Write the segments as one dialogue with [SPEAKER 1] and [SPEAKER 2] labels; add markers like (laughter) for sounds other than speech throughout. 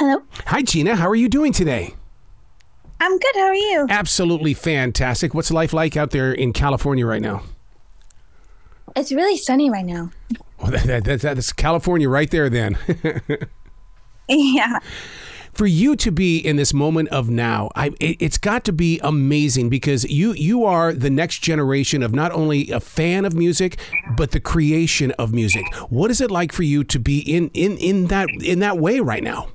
[SPEAKER 1] Hello.
[SPEAKER 2] Hi, Gina. How are you doing today?
[SPEAKER 1] I'm good. How are you?
[SPEAKER 2] Absolutely fantastic. What's life like out there in California right now?
[SPEAKER 1] It's really sunny right now.
[SPEAKER 2] Well, (laughs) that, that, that's California right there, then. (laughs)
[SPEAKER 1] yeah.
[SPEAKER 2] For you to be in this moment of now, I, it, it's got to be amazing because you you are the next generation of not only a fan of music but the creation of music. What is it like for you to be in in in that in that way right now?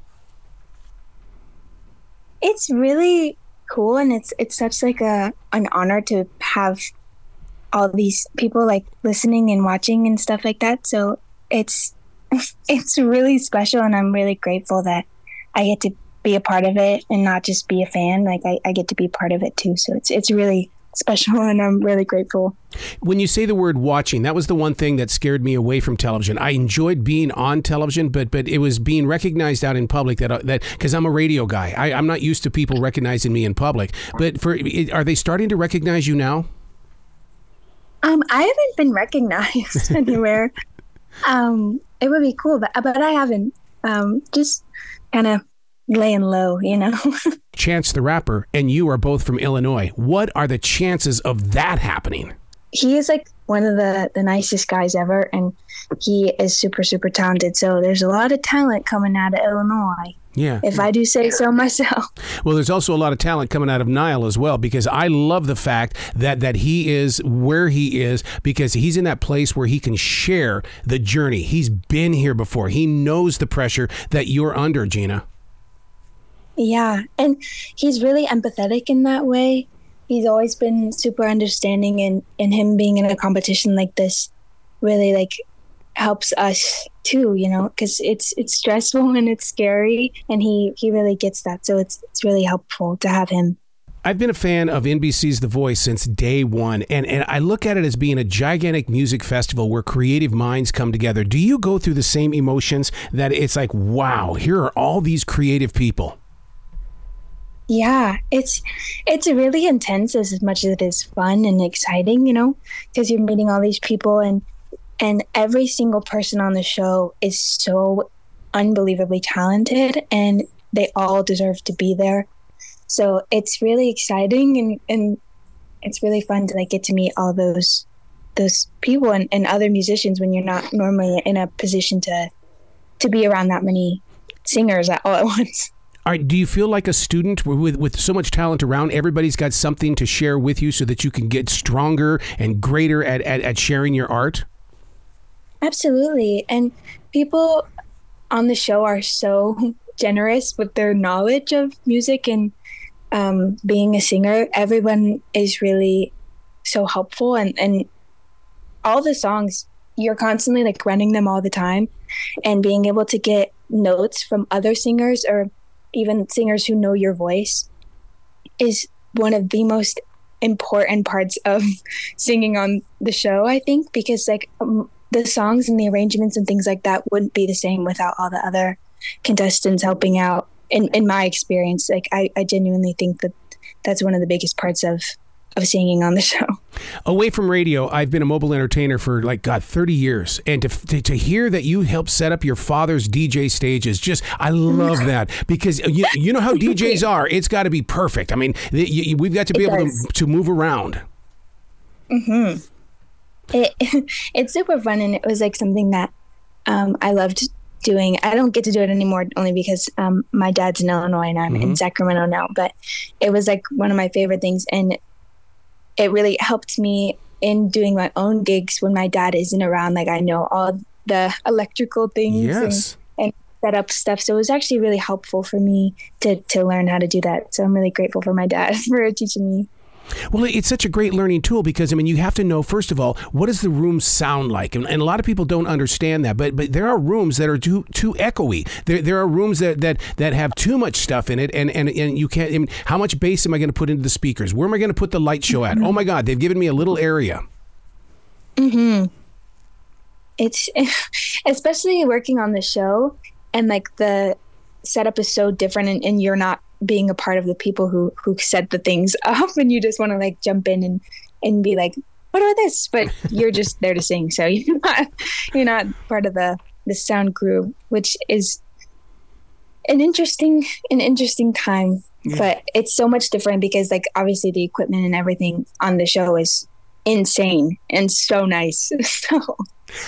[SPEAKER 1] It's really cool and it's it's such like a an honor to have all these people like listening and watching and stuff like that. So it's (laughs) it's really special and I'm really grateful that I get to be a part of it and not just be a fan. Like I, I get to be part of it too. So it's it's really special and I'm really grateful.
[SPEAKER 2] When you say the word watching, that was the one thing that scared me away from television. I enjoyed being on television, but but it was being recognized out in public that uh, that because I'm a radio guy, I, I'm not used to people recognizing me in public. But for are they starting to recognize you now?
[SPEAKER 1] Um, I haven't been recognized (laughs) anywhere. um, it would be cool, but but I haven't. Um, just kind of laying low, you know. (laughs)
[SPEAKER 2] Chance the Rapper and you are both from Illinois. What are the chances of that happening?
[SPEAKER 1] He is like one of the the nicest guys ever and he is super super talented. So there's a lot of talent coming out of Illinois.
[SPEAKER 2] Yeah.
[SPEAKER 1] If I do say so myself. (laughs)
[SPEAKER 2] Well, there's also a lot of talent coming out of Niall as well because I love the fact that that he is where he is because he's in that place where he can share the journey. He's been here before. He knows the pressure that you're under, Gina.
[SPEAKER 1] Yeah, and he's really empathetic in that way. He's always been super understanding and and him being in a competition like this really like helps us too, you know, cuz it's it's stressful (laughs) and it's scary and he he really gets that. So it's it's really helpful to have him.
[SPEAKER 2] I've been a fan of NBC's The Voice since day one, and, and I look at it as being a gigantic music festival where creative minds come together. Do you go through the same emotions that it's like, wow, here are all these creative people?
[SPEAKER 1] Yeah, it's it's really intense as much as it is fun and exciting, you know, because you're meeting all these people and and every single person on the show is so unbelievably talented and they all deserve to be there. So it's really exciting and and it's really fun to like get to meet all those those people and, and other musicians when you're not normally in a position to to be around that many singers at all at (laughs) once.
[SPEAKER 2] All right, do you feel like a student with with so much talent around? Everybody's got something to share with you, so that you can get stronger and greater at, at, at sharing your art.
[SPEAKER 1] Absolutely, and people on the show are so (laughs) generous with their knowledge of music and um, being a singer. Everyone is really so helpful, and and all the songs you're constantly like running them all the time, and being able to get notes from other singers or even singers who know your voice is one of the most important parts of (laughs) singing on the show i think because like um, the songs and the arrangements and things like that wouldn't be the same without all the other contestants helping out. In, in my experience like I, I genuinely think that that's one of the biggest parts of of singing on the (laughs) show.
[SPEAKER 2] Away from radio, I've been a mobile entertainer for like God thirty years, and to, to, to hear that you helped set up your father's DJ stage is just I love (laughs) that because you, you know how DJs are. It's got to be perfect. I mean, you, we've got to be it able to, to move around.
[SPEAKER 1] Hmm. It (laughs) it's super fun, and it was like something that um, I loved doing. I don't get to do it anymore only because um, my dad's in Illinois and I'm mm-hmm. in Sacramento now. But it was like one of my favorite things, and it really helped me in doing my own gigs when my dad isn't around. Like I know all the electrical things
[SPEAKER 2] yes.
[SPEAKER 1] and, and set up stuff. So it was actually really helpful for me to to learn how to do that. So I'm really grateful for my dad (laughs) for teaching me.
[SPEAKER 2] Well, it's such a great learning tool because I mean, you have to know first of all what does the room sound like, and, and, a lot of people don't understand that. But but there are rooms that are too too echoey. There there are rooms that that that have too much stuff in it, and and and you can't. I mean, how much bass am I going to put into the speakers? Where am I going to put the light show at? Oh my God, they've given me a little area.
[SPEAKER 1] Hmm. It's (laughs) especially working on the show, and like the setup is so different, and, and you're not being a part of the people who who set the things (laughs) up and you just want to like jump in and and be like what about this but you're just there to sing so (laughs) you're not you're not part of the the sound crew which is an interesting an interesting time yeah. but it's so much different because like obviously the equipment and everything on the show is insane and so nice (laughs) so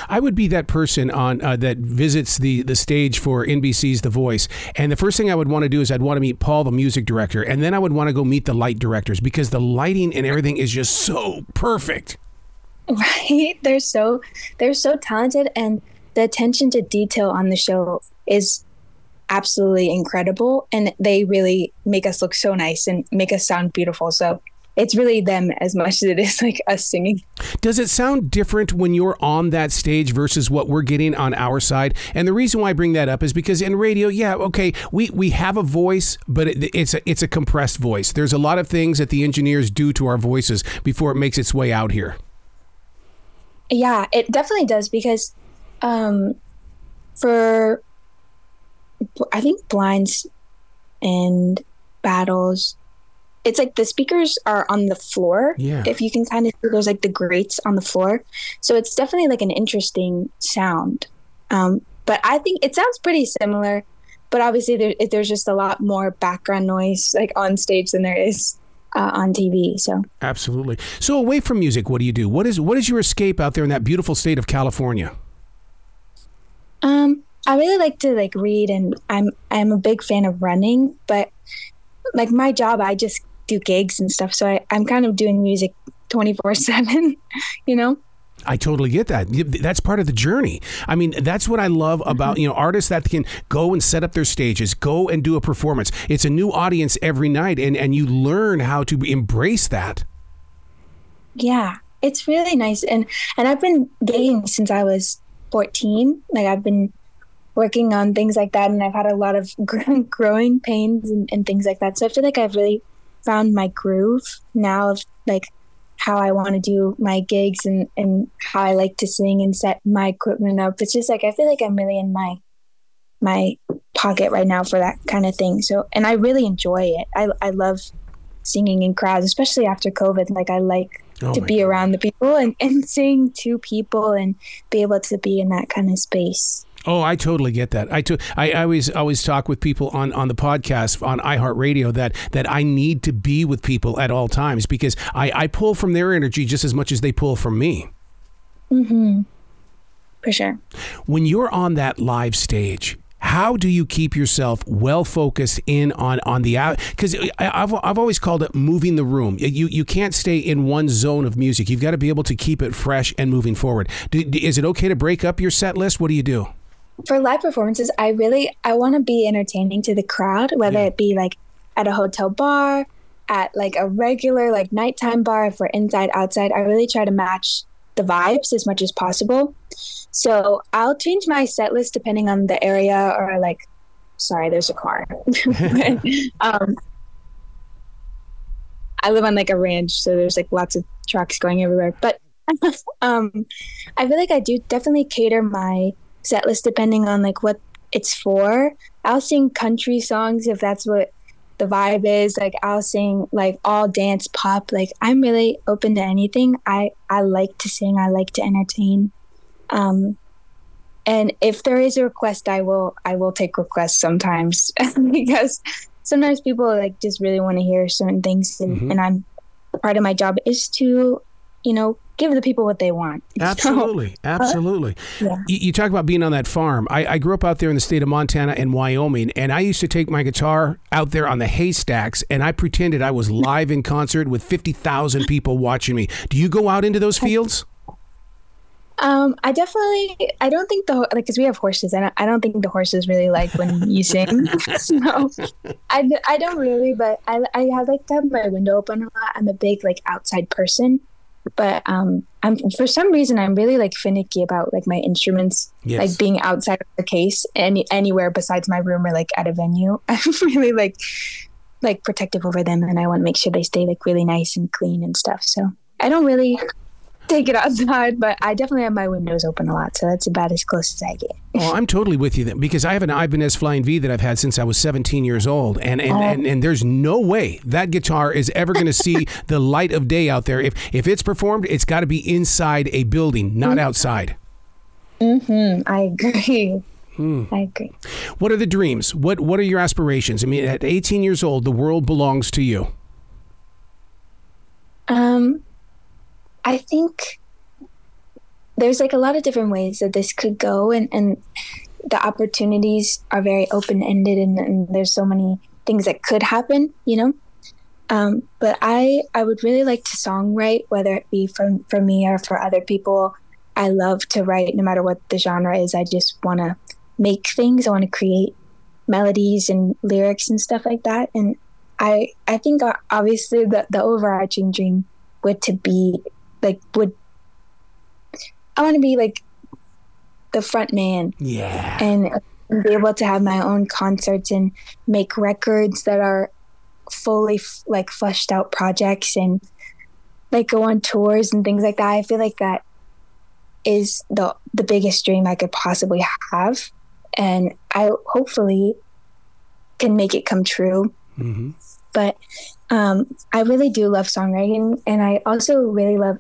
[SPEAKER 2] I would be that person on uh, that visits the the stage for NBC's The Voice, and the first thing I would want to do is I'd want to meet Paul, the music director, and then I would want to go meet the light directors because the lighting and everything is just so perfect.
[SPEAKER 1] Right? They're so they're so talented, and the attention to detail on the show is absolutely incredible, and they really make us look so nice and make us sound beautiful. So it's really them as much as it is like us singing.
[SPEAKER 2] Does it sound different when you're on that stage versus what we're getting on our side? And the reason why I bring that up is because in radio, yeah, okay, we, we have a voice, but it, it's a, it's a compressed voice. There's a lot of things that the engineers do to our voices before it makes its way out here.
[SPEAKER 1] Yeah, it definitely does because um, for I think blinds and battles it's like the speakers are on the floor.
[SPEAKER 2] Yeah.
[SPEAKER 1] If you can kind of see, there's like the grates on the floor. So it's definitely like an interesting sound. Um, but I think it sounds pretty similar. But obviously, there, there's just a lot more background noise like on stage than there is uh, on TV. So
[SPEAKER 2] absolutely. So away from music, what do you do? What is what is your escape out there in that beautiful state of California?
[SPEAKER 1] Um, I really like to like read, and I'm I'm a big fan of running. But like my job, I just do gigs and stuff. So I, I'm kind of doing music 24 7, (laughs) you know?
[SPEAKER 2] I totally get that. That's part of the journey. I mean, that's what I love about, mm-hmm. you know, artists that can go and set up their stages, go and do a performance. It's a new audience every night and and you learn how to embrace that.
[SPEAKER 1] Yeah. It's really nice and and I've been gigging since I was 14. Like I've been working on things like that and I've had a lot of (laughs) growing pains and, and things like that. So I feel like I've really found my groove now of like how I want to do my gigs and, and how I like to sing and set my equipment up. It's just like I feel like I'm really in my my pocket right now for that kind of thing. So and I really enjoy it. I I love singing in crowds, especially after COVID. Like I like oh to be God. around the people and, and sing to people and be able to be in that kind of space.
[SPEAKER 2] Oh, I totally get that. I, to, I, I always always talk with people on, on the podcast on iHeartRadio that that I need to be with people at all times because I, I pull from their energy just as much as they pull from me.
[SPEAKER 1] Mm-hmm. For sure.
[SPEAKER 2] When you're on that live stage, how do you keep yourself well focused in on on the out because I've, I've always called it moving the room you you can't stay in one zone of music you've got to be able to keep it fresh and moving forward do, is it okay to break up your set list what do you do
[SPEAKER 1] for live performances, I really I want to be entertaining to the crowd, whether yeah. it be like at a hotel bar, at like a regular like nighttime bar, if we're inside, outside. I really try to match the vibes as much as possible. So I'll change my set list depending on the area or like sorry, there's a car. (laughs) (laughs) um, I live on like a ranch, so there's like lots of trucks going everywhere. But (laughs) um, I feel like I do definitely cater my set list depending on like what it's for. I'll sing country songs if that's what the vibe is. Like I'll sing like all dance pop. Like I'm really open to anything. I I like to sing. I like to entertain. Um, and if there is a request, I will I will take requests sometimes (laughs) because sometimes people like just really want to hear certain things, and, mm-hmm. and I'm part of my job is to you know give the people what they want.
[SPEAKER 2] Absolutely, (laughs) so, absolutely. Uh, yeah. you, you, talk about being on that farm. I, I, grew up out there in the state of Montana and Wyoming, and I used to take my guitar out there on the haystacks, and I pretended I was live in concert with fifty thousand people watching me. Do you go out into those fields?
[SPEAKER 1] Um, I definitely, I don't think the like because we have horses, and I don't think the horses really like when you sing. (laughs) (laughs) so, I, I don't really, but I I have like to have my window open a lot. I'm a big like outside person, but um i'm for some reason i'm really like finicky about like my instruments yes. like being outside of the case any anywhere besides my room or like at a venue (laughs) i'm really like like protective over them and i want to make sure they stay like really nice and clean and stuff so i don't really take it outside, but I definitely have my windows open a lot, so that's about as close as I get.
[SPEAKER 2] well, I'm totally with you then, because I have an Ibanez Flying V that I've had since I was 17 years old, and and, oh. and, and, there's no way that guitar is ever going to see (laughs) the light of day out there. If if it's performed, it's got to be inside a building, not mm-hmm. outside.
[SPEAKER 1] Mm-hmm. I agree. Mm. I agree.
[SPEAKER 2] What are the dreams? What What are your aspirations? I mean, at 18 years old, the world belongs to you.
[SPEAKER 1] Um, I think there's like a lot of different ways that this could go, and and the opportunities are very open ended, and, and there's so many things that could happen. You know. Um, but I I would really like to songwrite, whether it be from for me or for other people. I love to write, no matter what the genre is. I just want to make things. I want to create melodies and lyrics and stuff like that. And I I think uh, obviously the the overarching dream would to be like would I want to be like the front man.
[SPEAKER 2] Yeah.
[SPEAKER 1] And be able to have my own concerts and make records that are fully f- like fleshed out projects and like go on tours and things like that. I feel like that is the the biggest dream I could possibly have and I hopefully can make it come true. Mm-hmm. But um, I really do love songwriting, and I also really love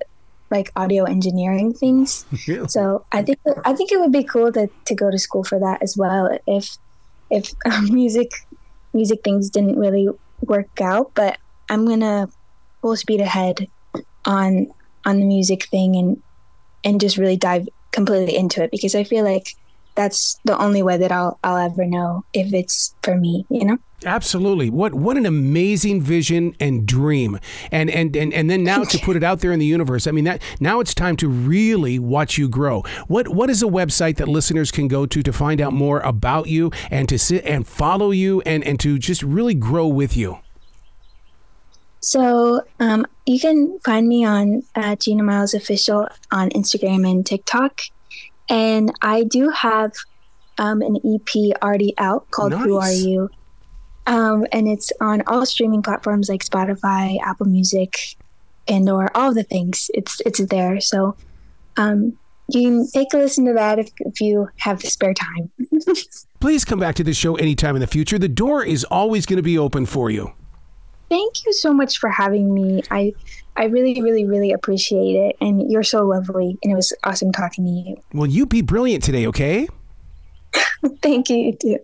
[SPEAKER 1] like audio engineering things. (laughs) So I think I think it would be cool to, to go to school for that as well if if um, (laughs) music music things didn't really work out. But I'm gonna full speed ahead on on the music thing and and just really dive completely into it because I feel like that's the only way that I'll I'll ever know if it's for me, you know?
[SPEAKER 2] Absolutely. What what an amazing vision and dream. And and and, and then now to put it out there in the universe. I mean that now it's time to really watch you grow. What what is a website that listeners can go to to find out more about you and to sit and follow you and and to just really grow with you?
[SPEAKER 1] So um, you can find me on uh, Gina Miles Official on Instagram and TikTok. And I do have um, an EP already out called nice. Who Are You? Um, and it's on all streaming platforms like Spotify, Apple Music, and or all the things. It's it's there. So um, you can take a listen to that if, if you have the spare time. (laughs)
[SPEAKER 2] Please come back to the show anytime in the future. The door is always going to be open for you.
[SPEAKER 1] Thank you so much for having me. I I really, really, really appreciate it. And you're so lovely. And it was awesome talking to you.
[SPEAKER 2] Well, you be brilliant today, okay? (laughs)
[SPEAKER 1] Thank you, you too.